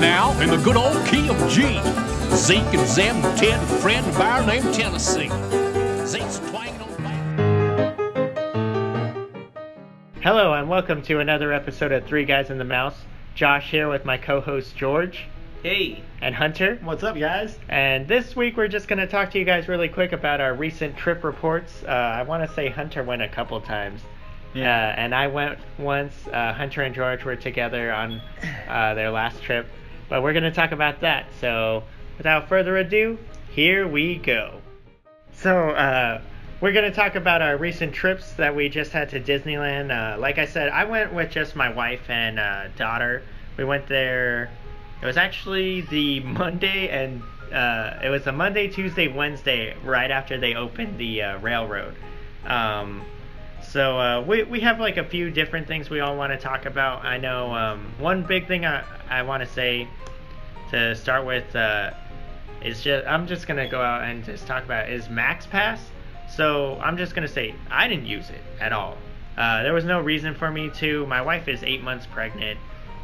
now in the good old key of G. Zeke and Zeb, Ted and Fred, and a named Tennessee. Zeke's twanging on Hello, and welcome to another episode of Three Guys in the Mouse. Josh here with my co host George Hey, and Hunter. What's up, guys? And this week we're just going to talk to you guys really quick about our recent trip reports. Uh, I want to say Hunter went a couple times. Yeah. Uh, and I went once. Uh, Hunter and George were together on uh, their last trip. But we're going to talk about that. So without further ado, here we go. So, uh, we're going to talk about our recent trips that we just had to Disneyland. Uh, like I said, I went with just my wife and uh, daughter. We went there. It was actually the Monday and uh, it was a Monday, Tuesday, Wednesday, right after they opened the uh, railroad. Um, so uh, we we have like a few different things we all want to talk about. I know um, one big thing I I want to say to start with uh, is just I'm just gonna go out and just talk about is Max Pass. So I'm just gonna say I didn't use it at all. Uh, there was no reason for me to. My wife is eight months pregnant,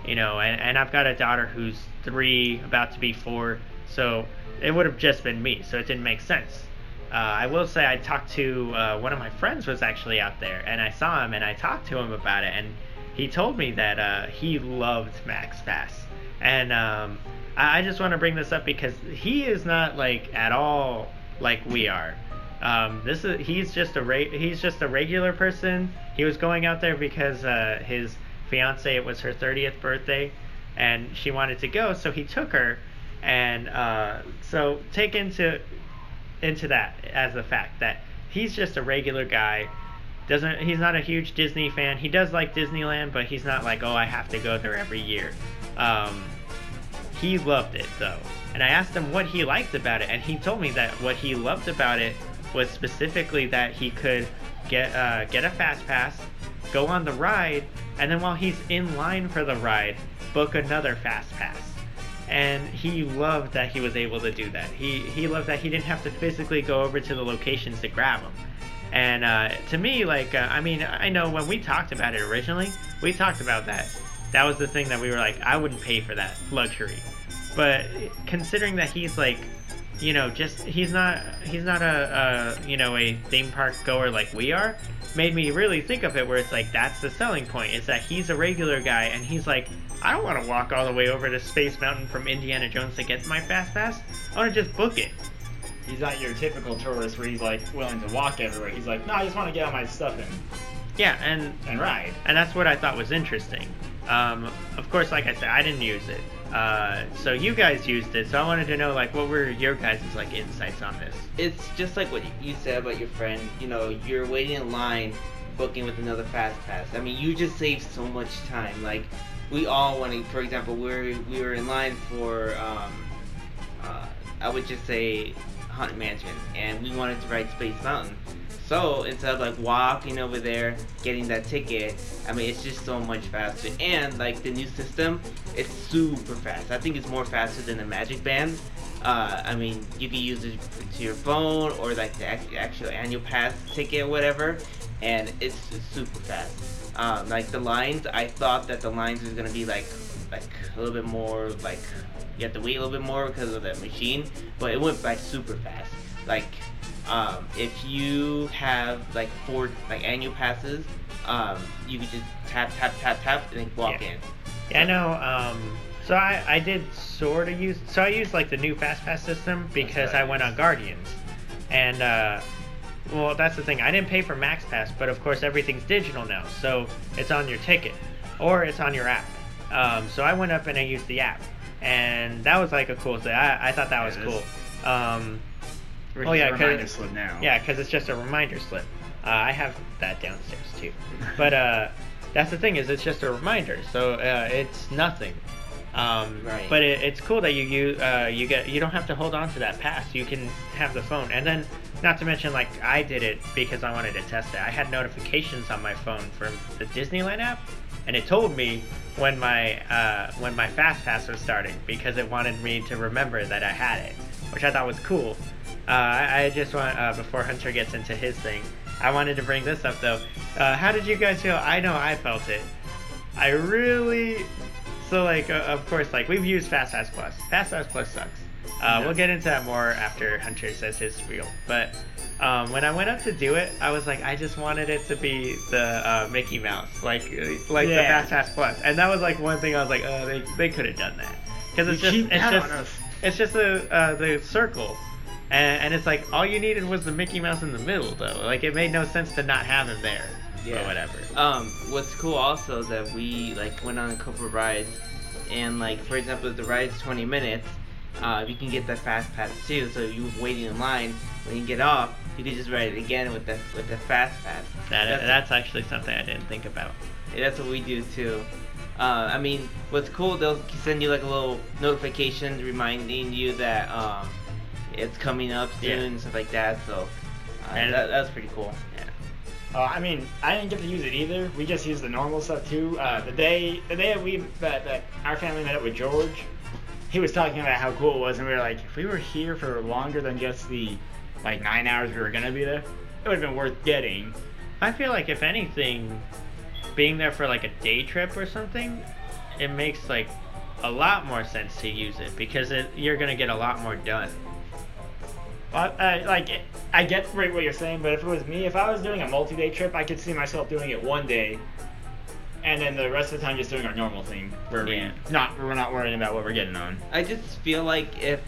you know, and, and I've got a daughter who's three, about to be four. So it would have just been me. So it didn't make sense. Uh, I will say I talked to uh, one of my friends was actually out there, and I saw him and I talked to him about it, and he told me that uh, he loved Max Pass, and um, I, I just want to bring this up because he is not like at all like we are. Um, this is he's just a re- he's just a regular person. He was going out there because uh, his fiance it was her 30th birthday, and she wanted to go, so he took her, and uh, so take into into that as the fact that he's just a regular guy. Doesn't he's not a huge Disney fan. He does like Disneyland, but he's not like oh I have to go there every year. Um, he loved it though, and I asked him what he liked about it, and he told me that what he loved about it was specifically that he could get uh, get a fast pass, go on the ride, and then while he's in line for the ride, book another fast pass and he loved that he was able to do that. He he loved that he didn't have to physically go over to the locations to grab them. And uh, to me, like uh, I mean, I know when we talked about it originally, we talked about that. That was the thing that we were like, I wouldn't pay for that luxury. But considering that he's like, you know, just he's not he's not a, a you know a theme park goer like we are, made me really think of it where it's like that's the selling point is that he's a regular guy and he's like I don't want to walk all the way over to Space Mountain from Indiana Jones to get my fast pass. I want to just book it. He's not your typical tourist where he's like willing to walk everywhere. He's like, no, I just want to get all my stuff in Yeah, and and ride. and that's what I thought was interesting. Um, of course, like I said, I didn't use it. Uh, so you guys used it, so I wanted to know like what were your guys' like insights on this? it's just like what you said about your friend. You know, you're waiting in line, booking with another fast pass. I mean, you just save so much time. Like, we all wanted, for example, we were we were in line for, um, uh, I would just say, Haunted Mansion, and we wanted to ride Space Mountain. So instead of like walking over there, getting that ticket, I mean it's just so much faster. And like the new system, it's super fast. I think it's more faster than the Magic Band. Uh, I mean you can use it to your phone or like the actual annual pass ticket or whatever, and it's super fast. Um, like the lines, I thought that the lines was gonna be like like a little bit more like you have to wait a little bit more because of that machine, but it went by super fast. Like um, if you have like four like annual passes, um, you could just tap tap tap tap and then walk Yeah. in. Yeah, I know. Um, so I, I did sort of use. So I used like the new fast pass system because right. I went on Guardians, and uh, well, that's the thing. I didn't pay for Max Pass, but of course everything's digital now, so it's on your ticket or it's on your app. Um, so I went up and I used the app, and that was like a cool thing. I, I thought that was cool. Um, Oh, yeah, a 'cause- reminder slip now. yeah, because it's just a reminder slip. Uh, I have that downstairs too. But uh, that's the thing is, it's just a reminder, so uh, it's nothing. Um, Right. But it, it's cool that you you uh, you get you don't have to hold on to that pass. You can have the phone, and then not to mention like I did it because I wanted to test it. I had notifications on my phone from the Disneyland app, and it told me when my uh, when my fast pass was starting because it wanted me to remember that I had it, which I thought was cool. Uh, I, I just want uh, before Hunter gets into his thing, I wanted to bring this up though. Uh, how did you guys feel? I know I felt it. I really so like uh, of course like we've used Fast Pass Plus. Fast Pass Plus sucks. Uh, Yeah. We'll get into that more after Hunter says his spiel. But um, when I went up to do it, I was like, I just wanted it to be the uh, Mickey Mouse, like uh, like the Fast Pass Plus, and that was like one thing I was like, oh, they they could have done that because it's You just it's just it's just the uh, the circle. And, and it's like all you needed was the Mickey Mouse in the middle, though. Like it made no sense to not have him there, or whatever. Um, what's cool also is that we like went on a couple of rides, and like for example, if the ride's 20 minutes, uh, you can get the fast pass too. So you're waiting in line when you get off, you can just ride it again with the with the fast pass. That, That's- that's actually something I didn't think about. That's what we do too. Uh, I mean, what's cool, they'll send you like a little notification reminding you that um, it's coming up soon Yeah. and stuff like that. So uh, And- that, that's pretty cool. Uh, I mean, I didn't get to use it either. We just used the normal stuff too. Uh, the day the day that we that, that our family met up with George, he was talking about how cool it was, and we were like, if we were here for longer than just the like nine hours we were gonna be there, it would have been worth getting. I feel like if anything, being there for like a day trip or something, it makes like a lot more sense to use it because it, you're gonna get a lot more done. Well, uh, like I get right what you're saying, but if it was me, if I was doing a multi-day trip, I could see myself doing it one day, and then the rest of the time just doing our normal thing, where Yeah. we not we're not worrying about what we're getting on. I just feel like if,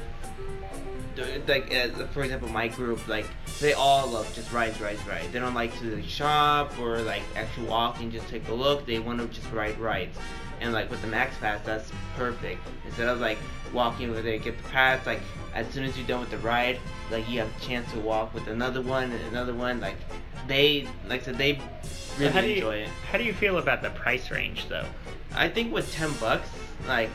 like, uh, for example, my group, like, they all love just rides, rides, rides. They don't like to shop or like actually walk and just take a look. They want to just ride rides. And like with the Max Pass, that's perfect. Instead of like walking over there, get the pass, like as soon as you're done with the ride, like you have a chance to walk with another one and another one. Like they, like I said, they really do you enjoy it. how do you feel about the price range though? I think with ten bucks, like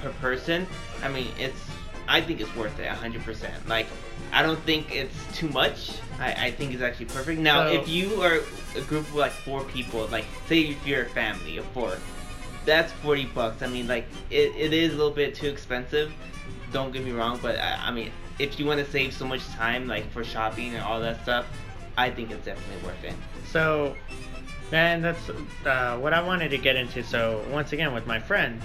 per person, I mean it's. I think it's worth it, hundred percent. Like, I don't think it's too much. I, I think it's actually perfect. Now, So- if you are a group of like four people, like say if you're a family of four, that's forty bucks. I mean, like it, it is a little bit too expensive. Don't get me wrong, but I, I mean, if you want to save so much time, like for shopping and all that stuff, I think it's definitely worth it. So, and that's uh, what I wanted to get into. So once again, with my friend,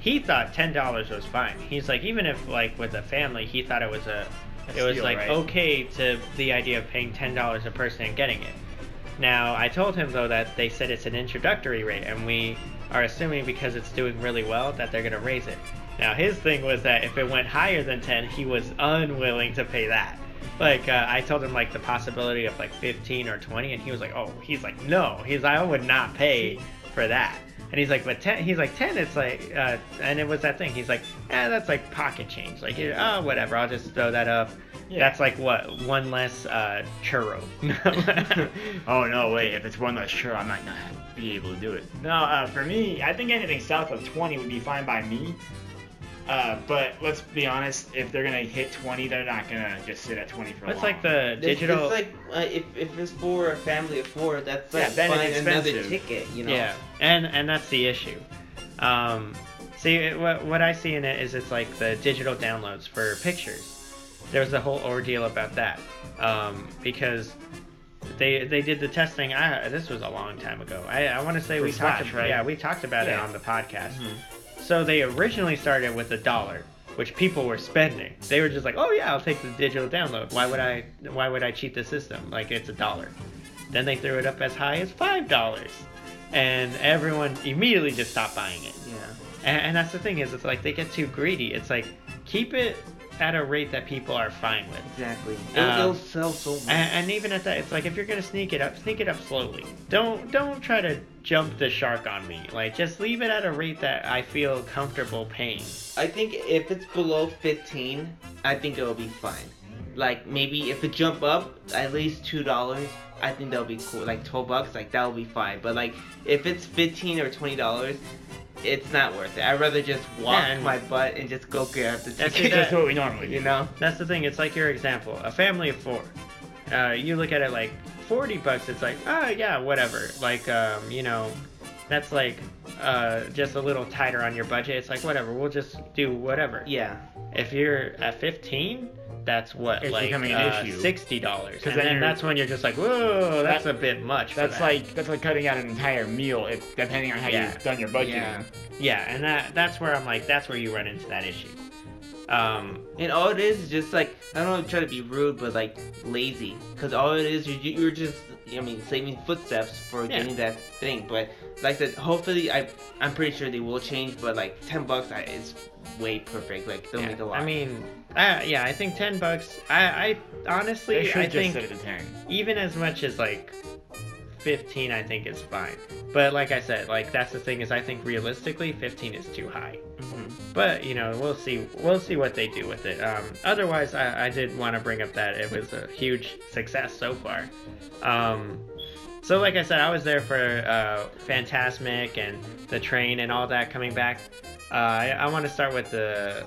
he thought ten dollars was fine. He's like, even if like with a family, he thought it was a, A it was steal, like right? okay to the idea of paying ten dollars a person and getting it. Now I told him though that they said it's an introductory rate, and we are assuming because it's doing really well that they're gonna raise it. Now his thing was that if it went higher than ten, he was unwilling to pay that. Like uh, I told him like the possibility of like 15 or 20, and he was like, oh, he's like, no, he's like, I would not pay for that. And he's like, but 10, he's like 10, it's like, uh, and it was that thing. He's like, eh, that's like pocket change. Like, oh, whatever, I'll just throw that up. Yeah. That's like what one less uh, churro. oh no, wait! If it's one less, sure, I might not be able to do it. No, uh, for me, I think anything south of 20 would be fine by me. Uh, but let's be honest, if they're gonna hit 20, they're not gonna just sit at 20 for What's long. like the digital? it's like uh, if, if it's for a family of four, that's Yeah, like then it's buying another ticket, you know. Yeah, and and that's the issue. Um, see, it, what what I see in it is it's like the digital downloads for pictures. There was a whole ordeal about that um, because they they did the testing. I this was a long time ago. I, I want to say For we Splash, talked right? yeah we talked about it on the podcast. Mhm. So they originally started with a dollar, which people were spending. They were just like, oh yeah, I'll take the digital download. Why would I why would I cheat the system? Like it's a dollar. Then they threw it up as high as five dollars, and everyone immediately just stopped buying it. Yeah. And, and that's the thing is, it's like they get too greedy. It's like keep it at a rate that people are fine with. Exactly. It'll, Um, it'll sell so much. And, and even at that, it's like if you're gonna sneak it up, sneak it up slowly. Don't don't try to jump the shark on me. Like just leave it at a rate that I feel comfortable paying. I think if it's below 15, I think it'll be fine. Like maybe if it jump up at least two dollars, I think that'll be cool. Like 12 bucks, like that'll be fine. But like if it's 15 or 20 dollars, it's not worth it. I'd rather just walk Yeah, my butt and just go grab the That's ticket. Just what we normally do. you know? That's the thing. It's like your example. A family of four. Uh, you look at it like forty bucks. It's like, oh yeah, whatever. Like, um, you know, that's like uh, just a little tighter on your budget, it's like whatever, we'll just do whatever. Yeah. If you're at 15, that's what It's like becoming an uh, issue. sixty dollars, 'Cause and then then that's when you're just like, whoa, that's That- a bit much. That's that. like that's like cutting out an entire meal, if, depending on how Yeah. you've done your budgeting. Yeah. yeah, and that that's where I'm like, that's where you run into that issue. Um, And all it is is just like I don't try to be rude, but like lazy. Cause all it is, you you're just I mean saving footsteps for Yeah. getting that thing. But like I said, hopefully I I'm pretty sure they will change. But like ten bucks, I, it's way perfect. Like they'll yeah, make a lot. I mean, I, yeah, I think ten bucks. I, I honestly, I think set it to ten. even as much as like 15 i think is fine but like i said like that's the thing is i think realistically 15 is too high Mhm. but you know we'll see we'll see what they do with it um, otherwise I, I did want to bring up that it was a huge success so far um, so like i said i was there for uh, Fantasmic and the train and all that coming back uh, i, I want to start with the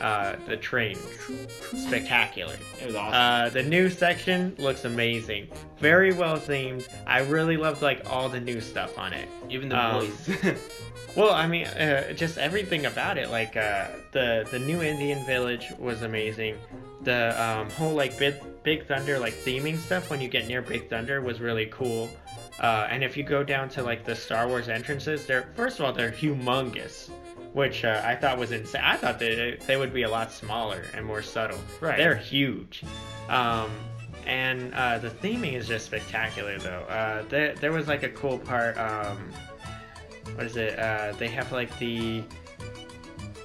uh, the train spectacular It was awesome. uh, the new section looks amazing. Very well themed. I really loved like all the new stuff on it. Even the um, voice. Well, I mean, uh, just everything about it. Like uh, the the new Indian village was amazing. The um, whole like Big, Big Thunder like theming stuff when you get near Big Thunder was really cool. Uh, and if you go down to like the Star Wars entrances, they're first of all they're humongous, which uh, I thought was insane. I thought they they would be a lot smaller and more subtle. Right. They're huge. Um, and uh, the theming is just spectacular though. Uh, there there was like a cool part. Um, what is it? Uh, they have like the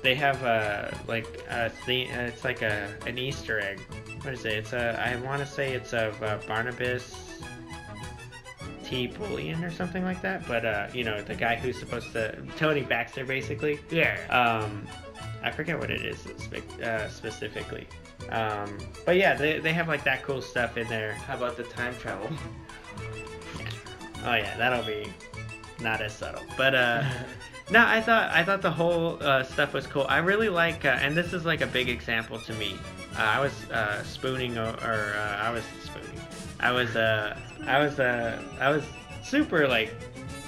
they have a like a theme. It's like a an Easter egg. What is it? It's a I want to say it's of uh, Barnabas T. Bullion or something like that. But uh, you know the guy who's supposed to Tony Baxter basically. yeah. Um, I forget what it is spe- uh, specifically. Um, but yeah, they, they have like that cool stuff in there. How about the time travel? Oh yeah, that'll be not as subtle. But uh, no, I thought I thought the whole uh, stuff was cool. I really like, uh, and this is like a big example to me. Uh, I was uh, spooning, or, or uh, I was spooning. I was uh, I was uh, I was super like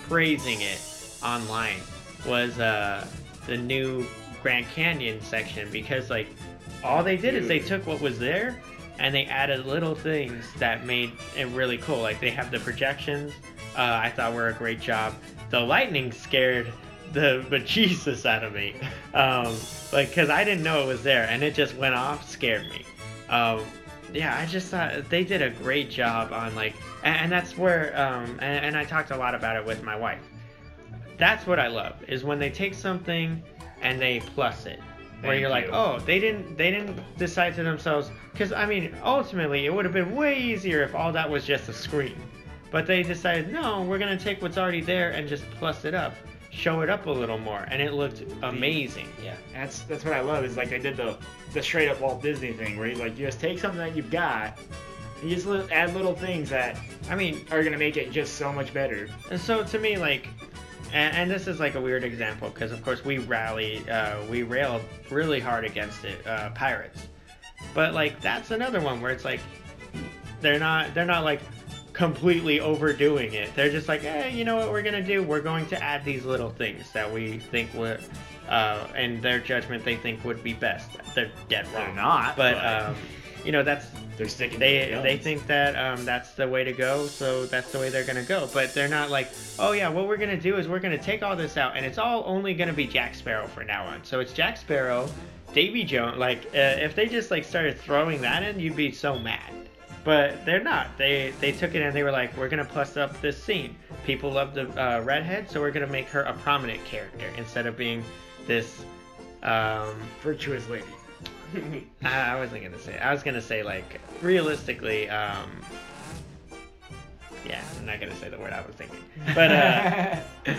praising it online. Was uh, the new Grand Canyon section because like all they did is they took what was there and they added little things that made it really cool. Like they have the projections. Uh, I thought were a great job. The lightning scared the bejesus out of me, um, like because I didn't know it was there and it just went off, scared me. Um, yeah, I just thought they did a great job on like, and, and that's where, um, and, and I talked a lot about it with my wife. That's what I love is when they take something and they plus it where Thank you're like, you. oh, they didn't they didn't decide to themselves because I mean, ultimately, it would have been way easier if all that was just a screen, but they decided no, we're gonna take what's already there and just plus it up, show it up a little more, and it looked amazing. Yeah. That's that's what I love is like they did the the straight up Walt Disney thing where you like you just take something that you've got, and you just li- add little things that I mean, are gonna make it just so much better. And so to me, like, and, and this is like a weird example because of course we rally, uh, we railed really hard against it, uh, pirates. But like that's another one where it's like they're not they're not like completely overdoing it. They're just like, hey, you know what we're gonna do? We're going to add these little things that we think would, uh, in their judgment, they think would be best. They're dead wrong. They're not, But, but- um, you know that's They're sticking. they they think that um, that's the way to go, so that's the way they're gonna go. But they're not like, oh yeah, what we're gonna do is we're gonna take all this out, and it's all only gonna be Jack Sparrow for now on. So it's Jack Sparrow, Davy Jones. Like uh, if they just like started throwing that in, you'd be so mad. But they're not. They they took it and they were like, we're gonna plus up this scene. People love the uh, redhead, so we're gonna make her a prominent character instead of being this. Um, virtuous lady. I, I wasn't gonna say. I was gonna say like realistically. Um, yeah, I'm not gonna say the word I was thinking. But uh,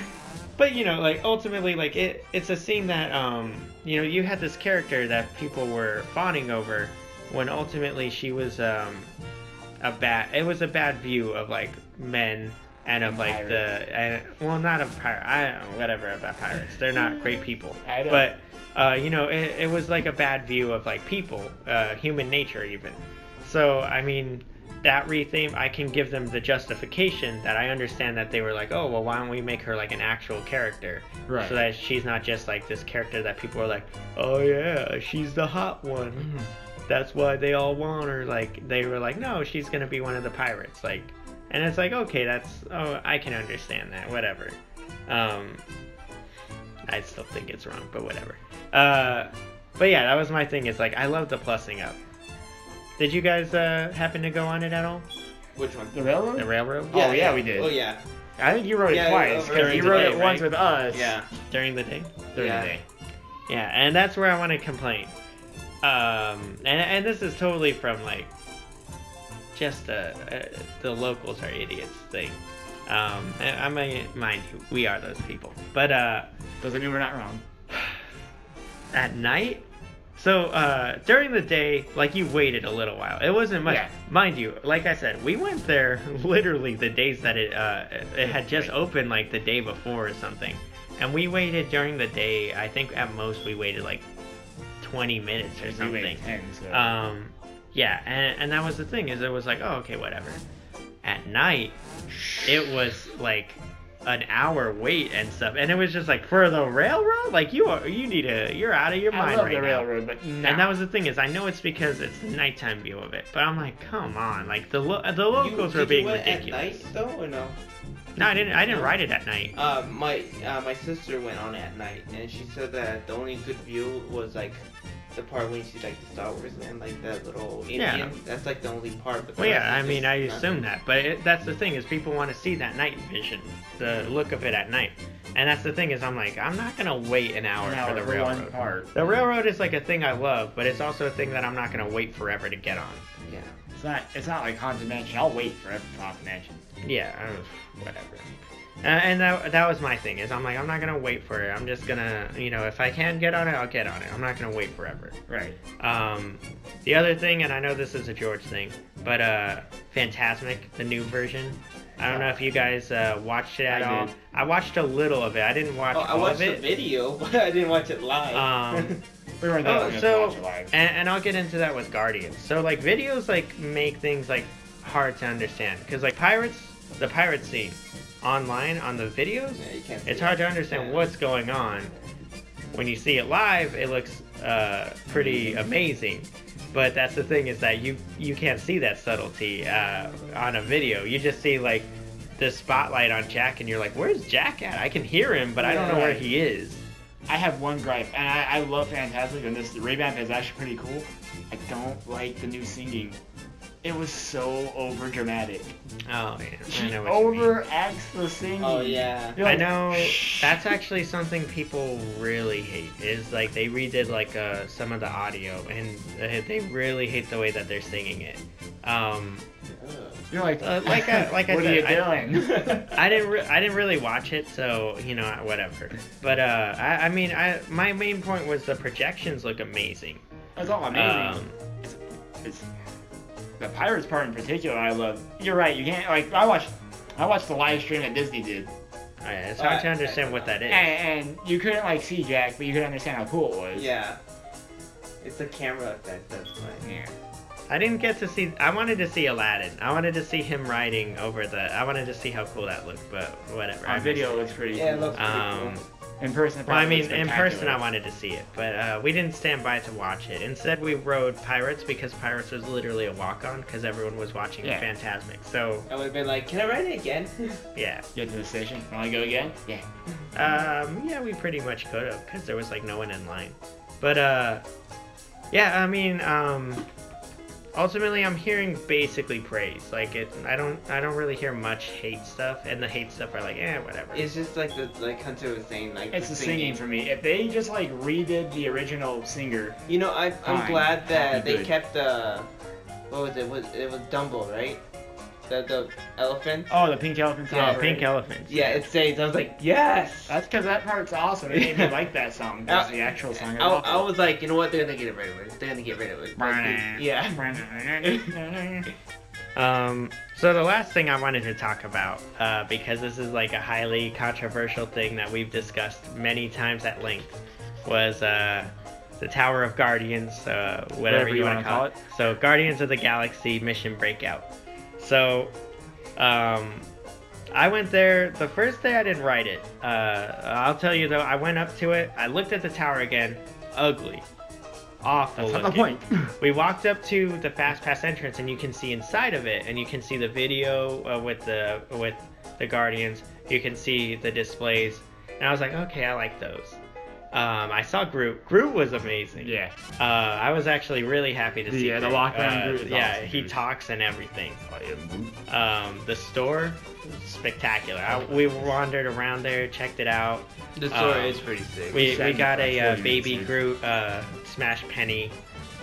but you know, like ultimately, like it, it's a scene that um, you know, you had this character that people were fawning over, when ultimately she was um, a bad. It was a bad view of like men and of like the and, well, not of pirate. I don't know, whatever about pirates. They're not great people. I know. But uh, you know, it, it was like a bad view of like people, uh, human nature even. So I mean, that retheme, I can give them the justification that I understand that they were like, oh well, why don't we make her like an actual character, Right. so that she's not just like this character that people are like, oh yeah, she's the hot one. Mm-hmm. That's why they all want her. Like they were like, no, she's gonna be one of the pirates. Like, and it's like, okay, that's oh, I can understand that. Whatever. Um, I still think it's wrong, but whatever. Uh, but yeah, that was my thing. It's like I love the plussing up. Did you guys uh, happen to go on it at all? Which one? The railroad? The railroad Oh, yeah, we did. Oh yeah. I think you wrote Yeah, it twice over because you wrote day, it once with us. Yeah. during the day? During Yeah. the day. Yeah, and that's where I want to complain. Um, and and this is totally from like just uh, uh, the locals are idiots thing. Um, I mean, mind you, we are those people. But uh, Doesn't mean we're not wrong. at night, so uh, during the day, like you waited a little while. It wasn't much, Yeah. mind you. Like I said, we went there literally the days that it uh, it had just opened, like the day before or something, and we waited during the day. I think at most we waited like 20 minutes or something. 10, so. Um, yeah, and, and that was the thing is it was like, oh, okay, whatever. At night, it was like an hour wait and stuff, and it was just like for the railroad, like you are, you need a, you're out of your I mind love right the now. railroad, but no. And that was the thing is I know it's because it's the nighttime view of it, but I'm like, come on, like the lo- the locals you, were being ridiculous. At night though, or no? No, I didn't. I didn't ride it at night. Uh, my uh, my sister went on at night, and she said that the only good view was like the part when you see like the Star Wars and like that little Indian. Yeah. That's like the only part. But the Well, yeah, I mean, just I nothing. assume that, but it, that's the thing is people want to see that night vision, the look of it at night, and that's the thing is I'm like I'm not gonna wait an hour An for the for railroad. one part. The railroad is like a thing I love, but it's also a thing that I'm not gonna wait forever to get on. Yeah. It's not. It's not like Haunted Mansion. I'll wait forever for Haunted Mansion. Yeah, I don't, whatever. Uh, and that that was my thing is I'm like I'm not gonna wait for it. I'm just gonna you know if I can get on it I'll get on it. I'm not gonna wait forever. Right. Um, the other thing, and I know this is a George thing, but uh, Fantasmic, the new version. I don't know if you guys uh, watched it at I all. did. I watched a little of it. I didn't watch Oh, I all watched of the it. video, but I didn't watch it live. Um, We weren't that Oh, so to watch it live. and, and I'll get into that with Guardians. So like videos like make things like hard to understand because like pirates, the pirate scene online on the videos, yeah, you can't. see it's it. hard to understand Yeah. what's going on. When you see it live, it looks uh, pretty amazing. But that's the thing is that you you can't see that subtlety uh, on a video. You just see like the spotlight on Jack, and you're like, "Where's Jack at? I can hear him, but I don't know where he is." I have one gripe, and I, I love Fantasmic, and this revamp is actually pretty cool. I don't like the new singing. It was so over dramatic. Oh yeah, She know what you mean. overacts the singing. Oh yeah. You're I know "Shh." that's actually something people really hate. Is like they redid like uh, some of the audio, and uh, they really hate the way that they're singing it. Um, You're like, Uh, like I- like I what said, are you doing? I didn't re- I didn't really watch it, so you know whatever. But uh, I, I mean, I my main point was the projections look amazing. That's all amazing. Um, it's the pirates part in particular. I love. You're right. You can't like. I watched. I watched the live stream that Disney did, Yeah, it's hard to Uh, understand what that is. and, and you couldn't like see Jack, but you could understand how cool it was. Yeah. It's a camera effect. That's why. Yeah. I didn't get to see. I wanted to see Aladdin. I wanted to see him riding over the. I wanted to see how cool that looked, but whatever. I On video, it. it looks pretty. Yeah, it looks pretty Um, cool. In person. Well, I mean, in person. I wanted to see it, but uh, we didn't stand by to watch it. Instead, we rode Pirates because Pirates was literally a walk-on because everyone was watching Yeah. Fantasmic. So I would have been like, can I ride it again? yeah, Get to the station. Want to go again? Yeah. um, yeah, we pretty much could have because there was like no one in line. But uh, yeah, I mean, um, ultimately, I'm hearing basically praise. Like it, I don't, I don't really hear much hate stuff, and the hate stuff are like, eh, whatever. it's just like the like Hunter was saying, like It's the singing for me. If they just like redid the original singer, You know, I, I'm Fine. glad that they good. kept the what was it? Was it was Dumbo, right? The the elephant. oh, the pink elephant song. oh, yeah, Pink elephant. Elephants. Yeah, it says. I was like, yes. That's because that part's awesome. It made me like that song. That's the actual song. I, I was like, you know what? They're gonna get rid of it. They're gonna get rid of it. Like, yeah. Um, so the last thing I wanted to talk about, uh, because this is like a highly controversial thing that we've discussed many times at length, was uh, the Tower of Guardians, uh, whatever, you, want to call it. So Guardians of the Galaxy Mission Breakout. So, um, I went there the first day I didn't ride it. Uh, I'll tell you though, I went up to it. I looked at the tower again. Ugly, awful. That's not the point. we walked up to the fast pass entrance and you can see inside of it and you can see the video uh, with the with the guardians you can see the displays and i was like okay i like those um, i saw groot groot was amazing yeah. uh, i was actually really happy to see Yeah, the Groot. walk around Uh, Groot is yeah awesome, he dude. talks and everything I am Groot. um, the store spectacular I, we wandered around there checked it out The store Um, is pretty sick. we, we got a uh, what do you baby say? Groot uh, Smash Penny.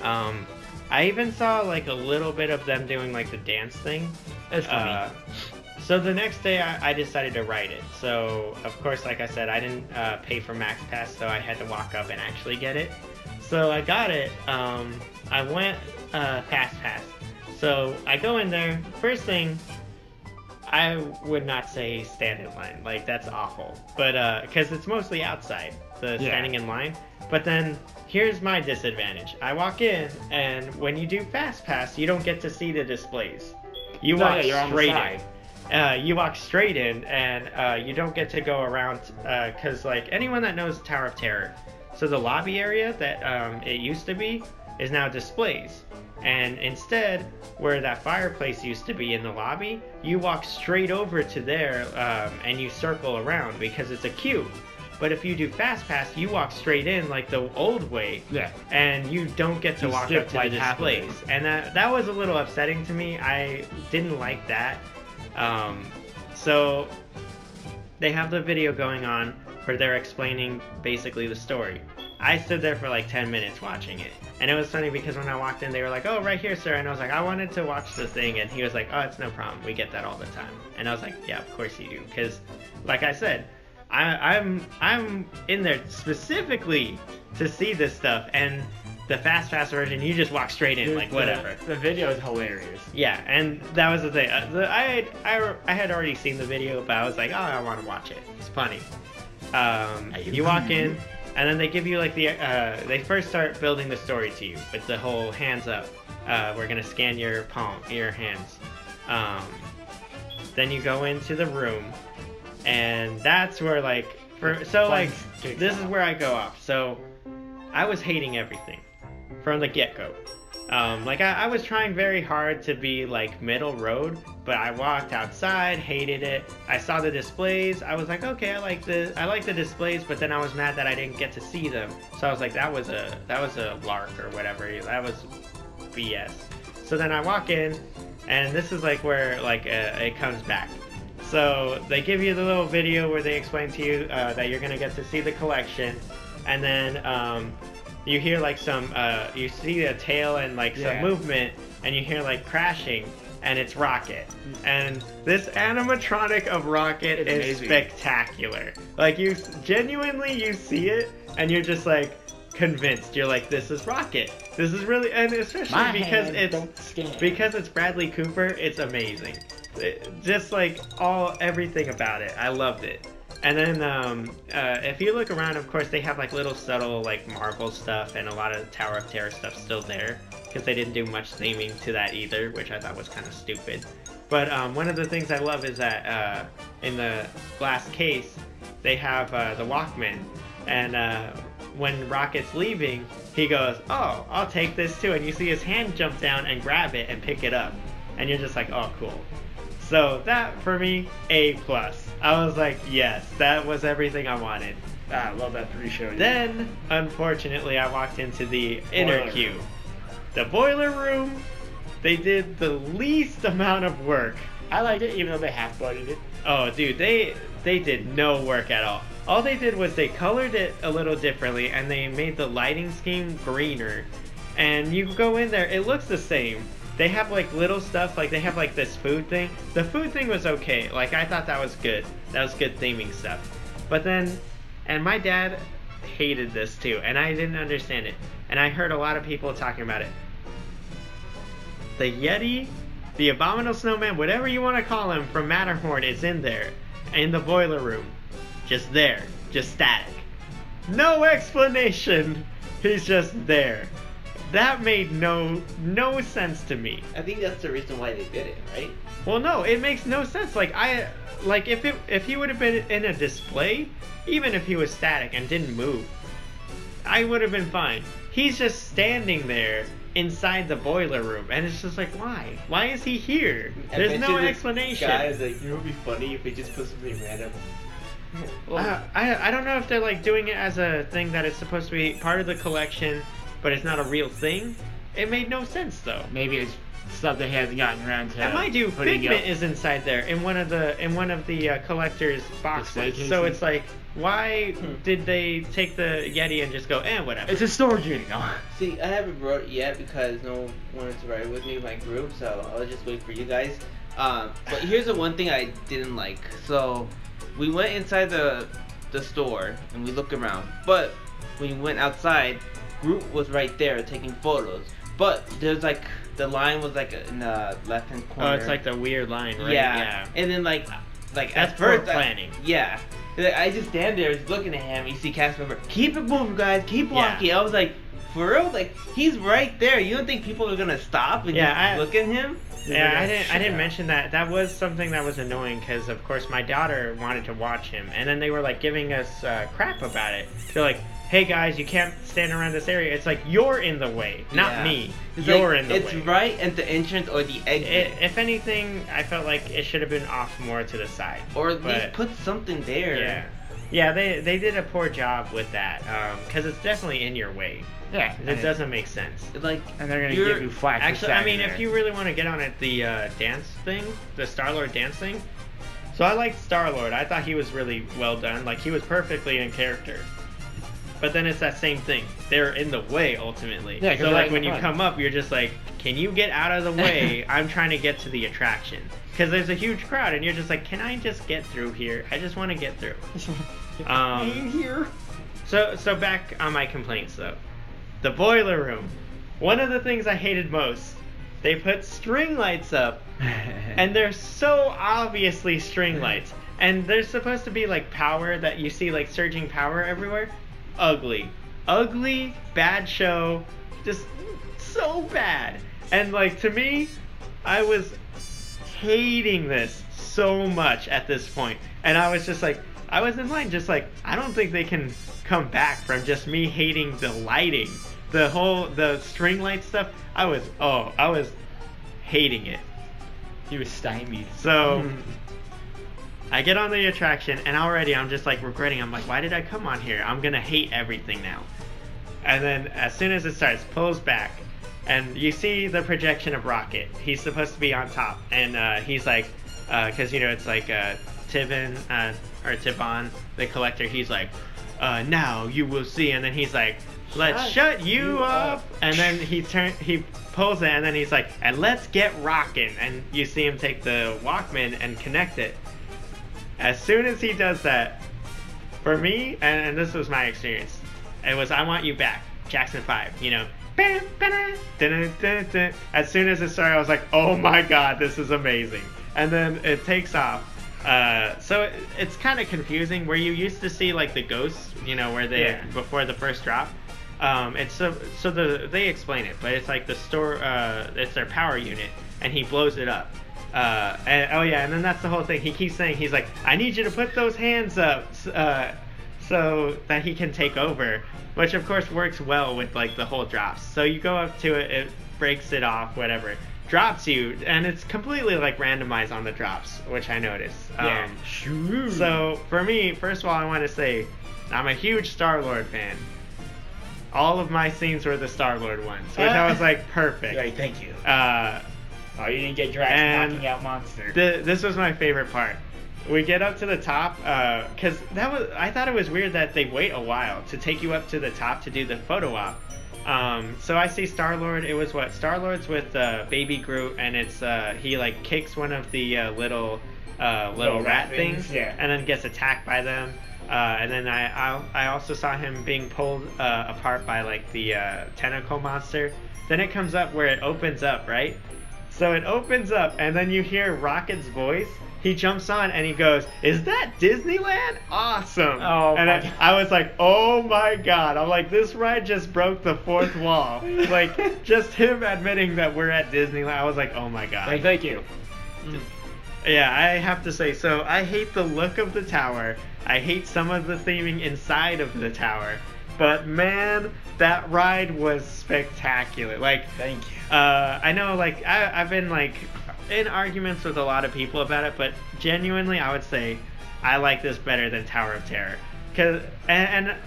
Um, I even saw like a little bit of them doing like the dance thing. It's funny. Uh, so the next day I, I decided to write it. So of course, like I said, I didn't uh, pay for Max Pass, so I had to walk up and actually get it. So I got it. Um, I went uh, Fast Pass. So I go in there. First thing, I would not say stand in line. Like that's awful. But because it's mostly outside, the Yeah. standing in line. But then here's my disadvantage. I walk in, and when you do Fast Pass, you don't get to see the displays. You No, walk yeah, you're on the straight in. Uh, you walk straight in, and uh, you don't get to go around because, like, anyone that knows Tower of Terror, so the lobby area that um, it used to be is now displays. And instead, where that fireplace used to be in the lobby, you walk straight over to there um, and you circle around because it's a queue. But if you do Fast Pass, you walk straight in like the old way, Yeah. and you don't get to You walk up to like, the displays. And that that was a little upsetting to me. I didn't like that. Um, so they have the video going on where they're explaining basically the story. I stood there for like 10 minutes watching it. And it was funny because when I walked in, they were like, oh, right here, sir. And I was like, I wanted to watch the thing. And he was like, oh, it's no problem. We get that all the time. And I was like, yeah, of course you do. Because, like I said, I, I'm I'm in there specifically to see this stuff. And the fast fast version, you just walk straight in, Dude, like whatever. The, video is hilarious. Yeah, and that was the thing. Uh, the, I, had, I I had already seen the video, but I was like, oh, I want to watch it. It's funny. Um, you walk in, and then they give you like the. Uh, they first start building the story to you with the whole hands up. Uh, we're gonna scan your palm, your hands. Um, then you go into the room, and that's where like for so like kicks this is where I go off. So I was hating everything from the get go. Um, like I, I was trying very hard to be like middle road, but I walked outside, hated it. I saw the displays. I was like, okay, I like the I like the displays, but then I was mad that I didn't get to see them. So I was like, that was a that was a lark or whatever. That was BS. So then I walk in, and this is like where like uh, it comes back. So they give you the little video where they explain to you uh, that you're gonna get to see the collection, and then um, you hear like some uh, you see a tail and like Yeah. some movement, and you hear like crashing, and it's Rocket. And this animatronic of Rocket It's is amazing. spectacular. Like you genuinely you see it, and you're just like convinced. You're like, this is Rocket. This is really, and especially My because it's because it's Bradley Cooper, it's amazing. It- just like all everything about it, I loved it. And then um, uh, if you look around, of course they have like little subtle like Marvel stuff and a lot of Tower of Terror stuff still there because they didn't do much theming to that either, which I thought was kind of stupid. But um, one of the things I love is that uh, in the glass case they have uh, the Walkman, and uh, when Rocket's leaving, he goes, "Oh, I'll take this too," and you see his hand jump down and grab it and pick it up, and you're just like, "Oh, cool." So that for me, A plus. I was like, yes, that was everything I wanted. Ah, I love that pre-show. Then, unfortunately, I walked into the inner Boiler queue. The boiler room, they did the least amount of work. I liked it, even though they half-blooded it. Oh, dude, they they did no work at all. All they did was they colored it a little differently and they made the lighting scheme greener. And you go in there, it looks the same. They have like little stuff, like they have like this food thing. The food thing was okay. Like I thought that was good. That was good theming stuff. But then, and my dad hated this too, and I didn't understand it. And I heard a lot of people talking about it. The Yeti, the Abominable Snowman, whatever you want to call him from Matterhorn is in there, in the boiler room. Just there, just static. No explanation He's just there. That made no no sense to me. I think that's the reason why they did it, right? Well, no, it makes no sense. Like I, like if it if he would have been in a display, even if he was static and didn't move, I would have been fine. He's just standing there inside the boiler room, and it's just like, why? Why is he here? There's no explanation. Guys, like, you know, it'd be funny if they just put something random. Uh, I I don't know if they're like doing it as a thing that it's supposed to be part of the collection, but it's not a real thing. It made no sense though. Maybe it's stuff that hasn't gotten around to. And mind you, putting Figment up. is inside there in one of the in one of the uh, collector's boxes. So it's like, why Hmm. did they take the Yeti and just go, eh, whatever? It's a storage unit. No. See, I haven't wrote it yet because no one wanted to write with me in my group, so I'll just wait for you guys. Um, but here's the one thing I didn't like. So we went inside the the store and we looked around, but when we went outside, Groot was right there taking photos. But there's like the line was like in the left hand corner. oh, it's like the weird line, right? Yeah. And then like like That's at poor first I- planning. yeah. Like, I just stand there just looking at him. You see cast member, keep it moving, guys, keep walking. Yeah. walking. I was like, for real, like he's right there. You don't think people are gonna stop and Yeah, just I- look at him? Yeah, I didn't. I didn't up. mention that. That was something that was annoying because, of course, my daughter wanted to watch him, and then they were like giving us uh, crap about it. They're like, "Hey guys, you can't stand around this area." It's like you're in the way, not Yeah. me. It's you're like, in the It's way. It's right at the entrance or the exit, I if anything, I felt like it should have been off more to the side. or at but- least put something there. Yeah, yeah, they they did a poor job with that because it's definitely in your way. Yeah. It doesn't make sense. Like And they're gonna give you flack. for Actually, I standing mean, if you really want to get on it, the uh, dance thing, the Star Lord dance thing. So I liked Star Lord. I thought he was really well done. Like he was perfectly in character. But then it's that same thing. They're in the way ultimately. Yeah, so like when you come up, you're just like, can you get out of the way? I'm trying to get to the attraction. Because there's a huge crowd, and you're just like, can I just get through here? I just want to get through. Um, here. So so back on my complaints though. The boiler room. One of the things I hated most. They put string lights up and they're so obviously string lights. And there's supposed to be like power that you see like surging power everywhere. Ugly. Ugly, bad show. Just so bad. And like to me, I was hating this so much at this point. And I was just like, I was in line just like, I don't think they can come back from just me hating the lighting. The whole, the string light stuff, I was, oh, I was hating it. he was stymied. So I get on the attraction and already I'm just like regretting. I'm like, why did I come on here? I'm gonna hate everything now. And then as soon as it starts, pulls back, and you see the projection of Rocket. He's supposed to be on top, and uh, he's like, because you know it's like uh, Tibin uh, or Tibon, the collector. He's like, uh, now you will see, and then he's like, let's shut, Shut you you up. up. And then he turn he pulls it, and then he's like, and let's get rocking. And you see him take the Walkman and connect it. As soon as he does that, for me, and, and this was my experience, it was I want you back, Jackson Five. You know, as soon as it started, I was like, oh my god, this is amazing. And then it takes off. Uh, so it, it's kind of confusing where you used to see like the ghosts, you know, where they Yeah. before the first drop. Um, it's so so the they explain it, but it's like the store. Uh, it's their power unit, and he blows it up. Uh, and oh yeah, and then that's the whole thing. He keeps saying he's like, I need you to put those hands up, uh, so that he can take over, which of course works well with like the whole drops. So you go up to it, it breaks it off, whatever, drops you, and it's completely like randomized on the drops, which I noticed. Yeah. Um, so for me, first of all, I want to say I'm a huge Star Lord fan. All of my scenes were the Star Lord ones, which I was like perfect. Right, thank you. Uh, Oh, you didn't get Drax And knocking out monster. the, this was my favorite part. We get up to the top because that was I thought it was weird that they wait a while to take you up to the top to do the photo op. Um, so I see Star Lord. It was what Star Lord's with uh, Baby Groot, and it's uh, he like kicks one of the uh, little uh, little, Little rat rat things, things, yeah. and then gets attacked by them. Uh, and then I, I I also saw him being pulled uh, apart by like the uh, tentacle monster. Then it comes up where it opens up, right? So it opens up, and then you hear Rocket's voice. He jumps on and he goes, "Is that Disneyland? Awesome!" Oh and I, I was like, "Oh my god!" I'm like, "This ride just broke the fourth wall." like just him admitting that we're at Disneyland. I was like, "Oh my god!" Like, thank you. Mm. Yeah, I have to say, so I hate the look of the tower. I hate some of the theming inside of the tower. But man, that ride was spectacular. Like, Thank you. uh, I know, like, I, I've been, like, in arguments with a lot of people about it, but genuinely, I would say I like this better than Tower of Terror. Cause, and, and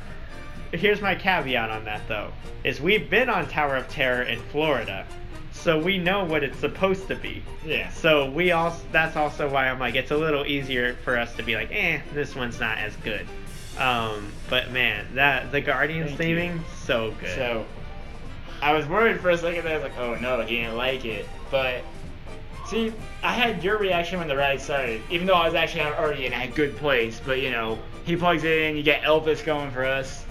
here's my caveat on that, though, is we've been on Tower of Terror in Florida, so we know what it's supposed to be. Yeah. So we also that's also why I'm like it's a little easier for us to be like, eh, this one's not as good. Um, but man, that the Guardians Thank you. so good. So, I was worried for a second. I was like, oh no, he didn't like it. But, see, I had your reaction when the ride started, even though I was actually already in a good place. But, you know, he plugs it in, you get Elvis going for us.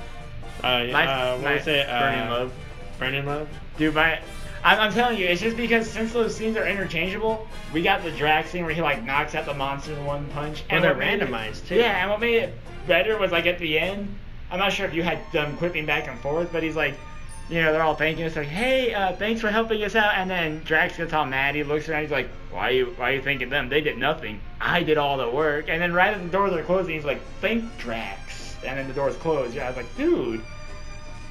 uh, My- uh, what my was it? Uh, Burning Love. Burning Love. Dude, my. I'm, I'm telling you, it's just because since those scenes are interchangeable, we got the Drax scene where he like knocks out the monster in one punch. And they're what made it- randomized, too. Yeah, and what made it better was like at the end. I'm not sure if you had them quipping back and forth, but he's like, you know, they're all thanking us like, hey, uh, thanks for helping us out. And then Drax gets all mad. He looks around. He's like, why are you why are you thanking them? They did nothing. I did all the work. And then right as the doors are closing, he's like, thank Drax. And then the doors close. Yeah, I was like, dude,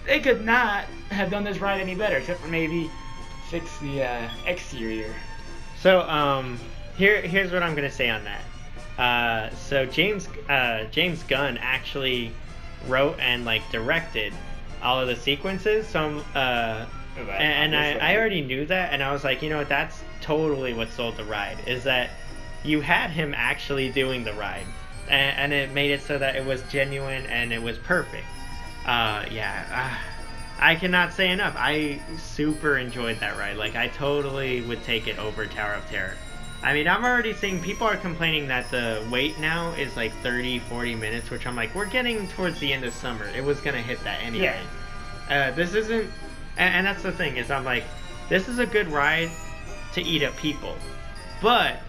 they could not have done this ride any better, except for maybe fix the uh, exterior. So um, here here's what I'm gonna say on that. Uh, so James uh, James Gunn actually wrote and like directed all of the sequences. So uh, and, and I, I already knew that, and I was like, you know, what, that's totally what sold the ride. Is that you had him actually doing the ride, and, and it made it so that it was genuine and it was perfect. Uh, yeah, uh, I cannot say enough. I super enjoyed that ride. Like, I totally would take it over Tower of Terror. I mean, I'm already seeing people are complaining that the wait now is like 30, 40 minutes, which I'm like, we're getting towards the end of summer. It was gonna hit that anyway. Uh, this isn't, and, and that's the thing is, I'm like, this is a good ride to eat up people, but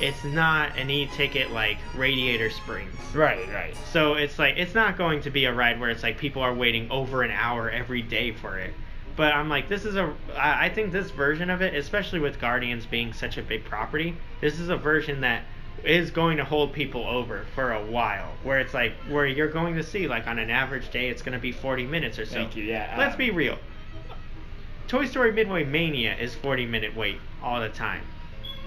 it's not an e-ticket like Radiator Springs. Right, right. So it's like it's not going to be a ride where it's like people are waiting over an hour every day for it. But I'm like, this is a. I think this version of it, especially with Guardians being such a big property, this is a version that is going to hold people over for a while. Where it's like, where you're going to see, like on an average day, it's going to be 40 minutes or so. Thank you, yeah, Let's um, be real. Toy Story Midway Mania is 40 minute wait all the time.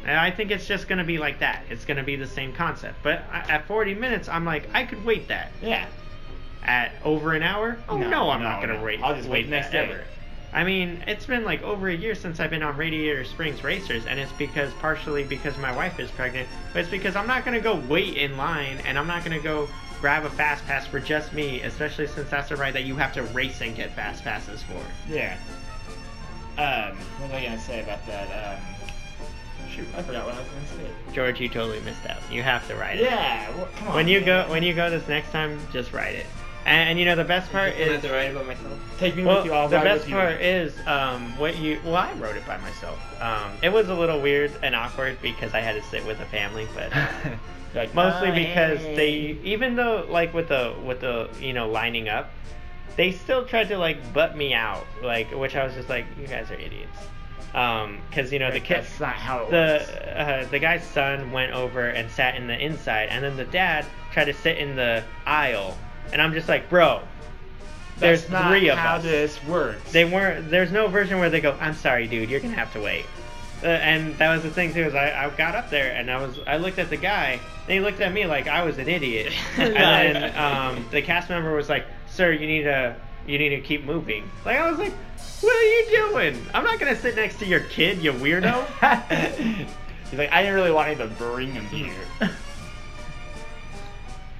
And I think it's just going to be like that. It's going to be the same concept. But at 40 minutes, I'm like, I could wait that. Yeah. At over an hour? Oh no, No, I'm no, not gonna no. wait. I'll just wait next that day. ever. I mean, it's been like over a year since I've been on Radiator Springs Racers, and it's because partially because my wife is pregnant, but it's because I'm not gonna go wait in line, and I'm not gonna go grab a fast pass for just me, especially since that's a ride that you have to race and get fast passes for. Yeah. Um, what was I gonna say about that? Um, shoot, I forgot what I was gonna say. George, you totally missed out. You have to ride it. Yeah. Well, come on. When you man. go when you go this next time, just ride it. And, and you know the best part I'm is have to write about myself. take me well, with you. I'll the best with you. part is um, what you. Well, I wrote it by myself. Um, it was a little weird and awkward because I had to sit with a family, but Like, mostly "Oh, because hey." they, even though like with the with the you know lining up, they still tried to like butt me out, like which I was just like, you guys are idiots. Um, because you know the kid, That's not how it the uh, the guy's son went over and sat in the inside, and then the dad tried to sit in the aisle, and I'm just like, bro. There's That's not three of how us. this works. They weren't. There's no version where they go, "I'm sorry, dude, you're gonna have to wait." Uh, and that was the thing too. Is I, I got up there and I was I looked at the guy. And he looked at me like I was an idiot. and then um, the cast member was like, "Sir, you need to you need to keep moving." Like I was like, "What are you doing? I'm not gonna sit next to your kid, you weirdo." He's like, I didn't really want to bring him here.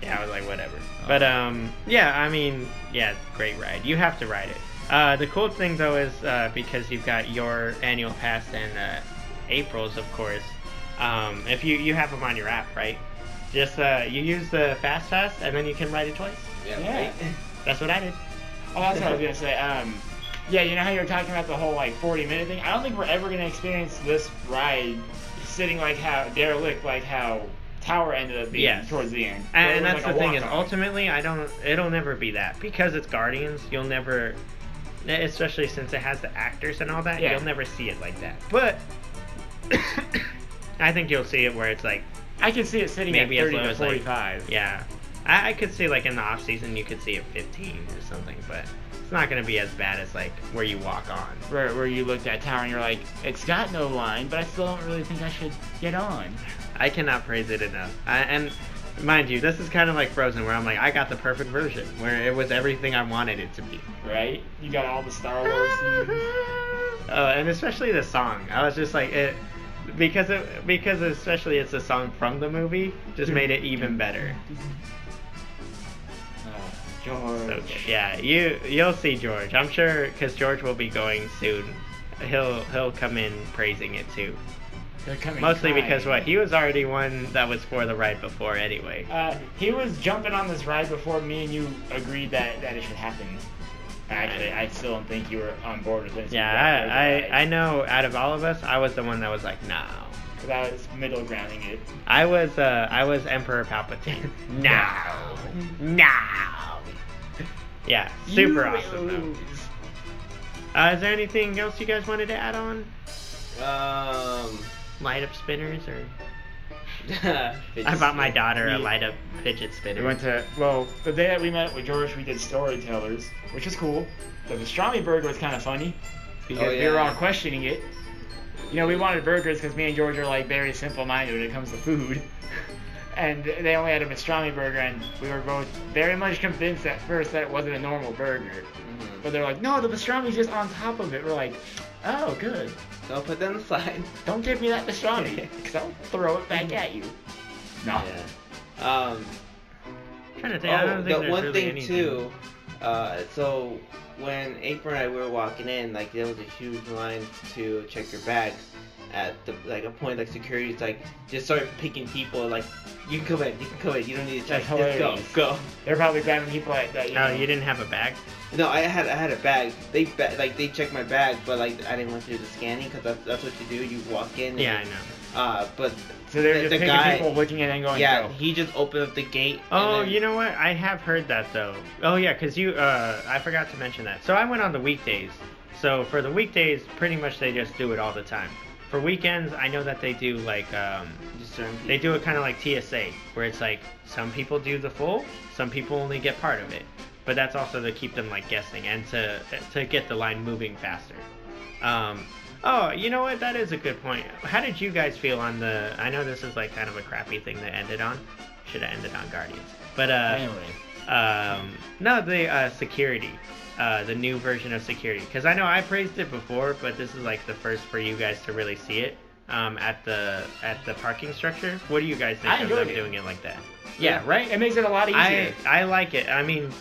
Yeah, I was like, whatever. But um, yeah, I mean, yeah, great ride. You have to ride it. Uh, the cool thing though is uh, because you've got your annual pass and uh, April's, of course. Um, if you you have them on your app, right? Just uh, you use the fast pass and then you can ride it twice. Yeah. Yeah. Right? That's what I did. Oh, that's what I was gonna say. Um, Yeah, you know how you were talking about the whole like 40 minute thing? I don't think we're ever gonna experience this ride sitting like how derelict like how Tower ended up being Yes. towards the end. And, and that's like the thing is, ultimately, I don't. It'll never be that because it's Guardians. You'll never, especially since it has the actors and all that. Yeah. You'll never see it like that. But I think you'll see it where it's like, I can see it sitting Maybe at as 30 low to as, like, 45. yeah, I, I could see like in the off season you could see it 15 or something, but it's not gonna be as bad as like where you walk on. Where, where you looked at Tower and you're like, it's got no line, but I still don't really think I should get on. I cannot praise it enough. I, and mind you, this is kind of like Frozen, where I'm like, I got the perfect version, where it was everything I wanted it to be. Right? You got all the Star Wars scenes. Oh, and especially the song. I was just like it because it because especially it's a song from the movie, just made it even better. Oh, So George. yeah, you you'll see George. I'm sure because George will be going soon. He'll he'll come in praising it too. They're coming Mostly crying. because what he was already one that was for the ride before anyway. Uh, he was jumping on this ride before me and you agreed that, that it should happen. Actually, I still don't think you were on board with it. Yeah, I, I I know. Out of all of us, I was the one that was like, no. Because I was middle grounding it. I was uh I was Emperor Palpatine. no, no. Yeah, super You awesome though. Uh, is there anything else you guys wanted to add on? Um. Light up spinners or? I bought my daughter a light up fidget spinner. We went to well the day that we met with George, we did storytellers, which was cool. The pastrami burger was kind of funny because Oh, we were all questioning it. You know, we wanted burgers because me and George are like very simple-minded when it comes to food, and they only had a pastrami burger, and we were both very much convinced at first that it wasn't a normal burger. Mhm. But they're like, no, the pastrami's just on top of it. We're like, oh, good. Don't put that on the side. Don't give me that pastrami, because I'll throw it back at you. No. Yeah. Um. trying to think. I don't Oh, think the one really thing anything. too. Uh, so when April and I were walking in, like there was a huge line to check your bags. At the like a point like security's like just started picking people like you can come in, you can come in, you don't need to check. That's Just go, go. They're probably grabbing people that, that you Oh, know, you didn't have a bag? No, I had I had a bag. They like they checked my bag, but like I didn't want to do the scanning because that's, that's what you do. You walk in. and Yeah, I know. Uh, but So they're the- just the picking guy- people, looking at it and going, yeah, go. he just opened up the gate. Oh, then- you know what? I have heard that though. Oh yeah, cause you. Uh, I forgot to mention that. So I went on the weekdays. So for the weekdays, pretty much they just do it all the time. For weekends, I know that they do like um, they do it kind of like TSA, where it's like some people do the full, some people only get part of it. But that's also to keep them like guessing and to to get the line moving faster. Um, oh, you know what? That is a good point. How did you guys feel on the? I know this is like kind of a crappy thing that ended on. Should have ended on Guardians. But uh, Anyway. um, no, the uh, security, uh, the new version of security. Because I know I praised it before, but this is like the first for you guys to really see it um, at the at the parking structure. What do you guys think I of them it. doing it like that? Yeah, right. It makes it a lot easier. I easier. I like it. I mean,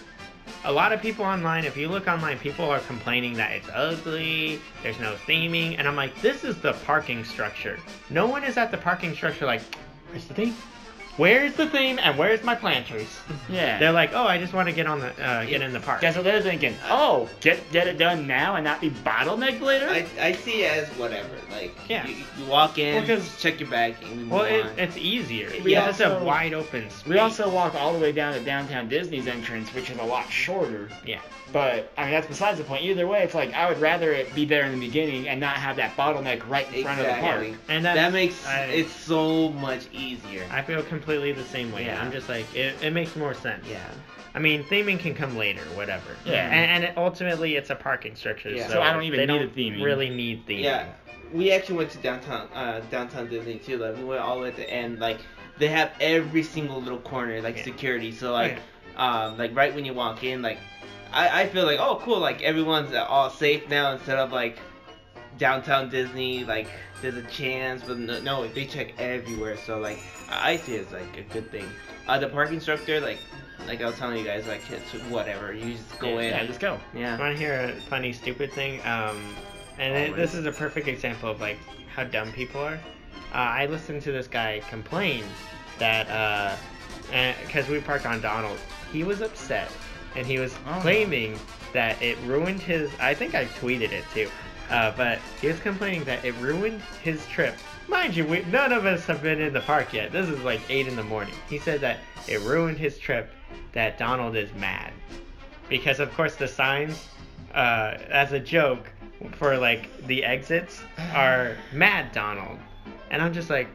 a lot of people online. If you look online, people are complaining that it's ugly. There's no theming, and I'm like, this is the parking structure. No one is at the parking structure like, where's the theme? Where's the theme? And where's my planters? yeah. They're like, oh, I just want to get on the uh, get in the park. Guess what they're thinking? Oh, get get it done now and not be bottlenecked later. I, I see it as whatever. Like Yeah. you, you walk in, Well, 'cause- check your bag, and we move Well, it, it's easier. We Yeah, it's a wide open space. we also walk all the way down to downtown Disney's entrance, which is a lot shorter. Yeah. But I mean, that's besides the point. Either way, it's like I would rather it be there in the beginning and not have that bottleneck right in front of the park. exactly. And That makes I- it so much easier. I feel completely the same way. Yeah. I'm just like, it, it makes more sense. yeah. I mean, theming can come later, whatever. Yeah. And, and it, ultimately, it's a parking structure, Yeah. so, So I don't even they need don't a theming. really need theming. Yeah, we actually went to downtown uh, downtown Disney too. Like we went all the way at the end. Like they have every single little corner like Yeah. security. So like um like right when you walk in, like I, I feel like oh cool like everyone's all safe now instead of like downtown Disney like there's a chance but no, no they check everywhere so like I I see it as like a good thing. Uh, the parking structure like like I was telling you guys like it's whatever you just go in. Yeah, just go. Yeah. Want to hear a funny, stupid thing? Um, and it, this is a perfect example of like how dumb people are. Uh, I listened to this guy complain that uh, because we parked on Donald, he was upset and he was Oh. claiming that it ruined his. I think I tweeted it too. Uh, but he was complaining that it ruined his trip. Mind you, we, none of us have been in the park yet. This is like 8 in the morning. He said that it ruined his trip that Donald is mad. Because, of course, the signs, uh, as a joke, for like the exits are Mad Donald. And I'm just like,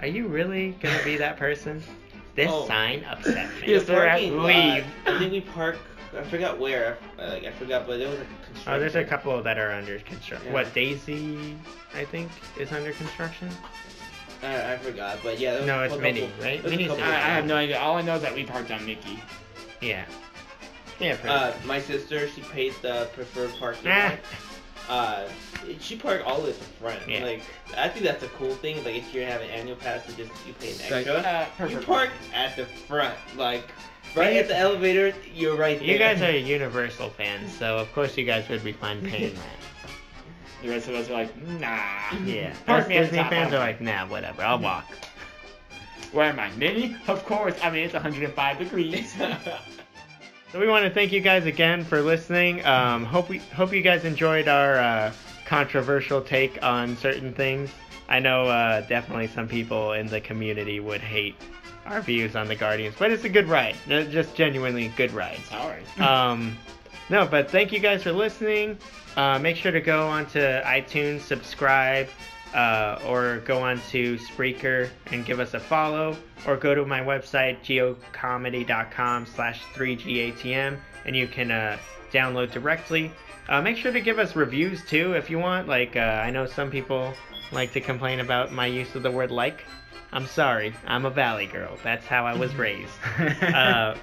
are you really gonna be that person? This Oh. sign upset me. Yes, we're at leave. I think we park. I forgot where. uh, Like I forgot, but there was a construction. Oh, there's a couple that are under construction. Yeah. What Daisy, I think, is under construction. I, I forgot, but yeah. There was No, a it's couple- Minnie, right? there Minnie's I, I have no idea. All I know is that we parked on Mickey. Yeah. Yeah. Uh, my sister, she paid the preferred parking Ah. Uh, she parked all the way at the front. Yeah. Like, I think that's a cool thing. Like, if you have an annual pass, you just you pay an Like, extra. uh, you perfect. park at the front, like right at the elevator. You're right there. You guys are Universal fans, so of course you guys would be fine paying that. The rest of us are like, nah. Yeah. Park Us me at the Disney top, fans are like, nah, whatever, I'll walk. Where am I? Minnie? Of course. I mean, it's 105 degrees. So we want to thank you guys again for listening. Um, hope we hope you guys enjoyed our uh, controversial take on certain things. I know uh, definitely some people in the community would hate our views on the Guardians, but it's a good ride. Uh, Just genuinely good ride. Sorry. um, no, but thank you guys for listening. Uh, make sure to go onto iTunes, subscribe, uh, or go onto Spreaker and give us a follow, or go to my website geocomedy.com slash 3gatm and you can uh, download directly. Uh, make sure to give us reviews too if you want. Like uh, I know some people like to complain about my use of the word like. I'm sorry, I'm a valley girl. That's how I was raised. uh,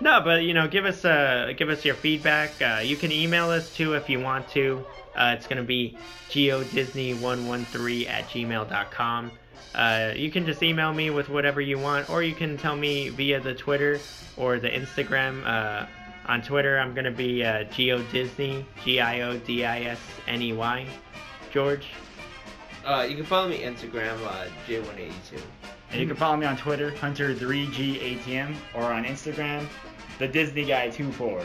no, but you know, give us uh, give us your feedback. Uh, you can email us too if you want to. Uh, it's gonna be giodisney113 at gmail.com. Uh, you can just email me with whatever you want, or you can tell me via the Twitter or the Instagram. Uh, on Twitter, I'm gonna be uh, giodisney, G-I-O-D-I-S-N-E-Y. George. Uh, you can follow me Instagram, uh, J182. And you can follow me on Twitter, Hunter3GATM, or on Instagram, the Disney Guy 24.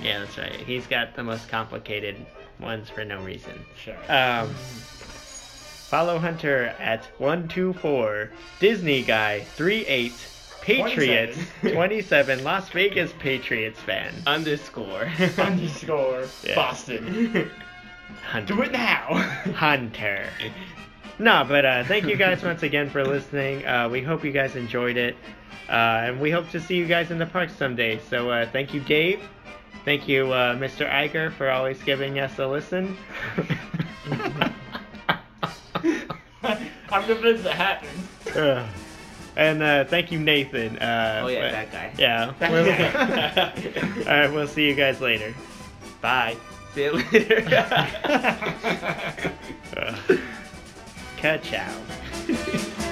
Yeah, that's right. He's got the most complicated ones for no reason. Sure. Um, follow Hunter at 124, Disney Guy 38, Patriots 27. 27, Las Vegas Patriots fan. Underscore. Underscore Boston. Hunter. Do it now. Hunter. No, but uh, thank you guys once again for listening. Uh, we hope you guys enjoyed it. Uh, and we hope to see you guys in the park someday. So uh, thank you, Dave. Thank you, uh, Mr. Iger, for always giving us a listen. I'm convinced it happens. Uh, and uh, thank you, Nathan. Uh, Oh, yeah, but- that guy. Yeah. That guy. All right, we'll see you guys later. Bye. See you later. Uh, Ka-chow.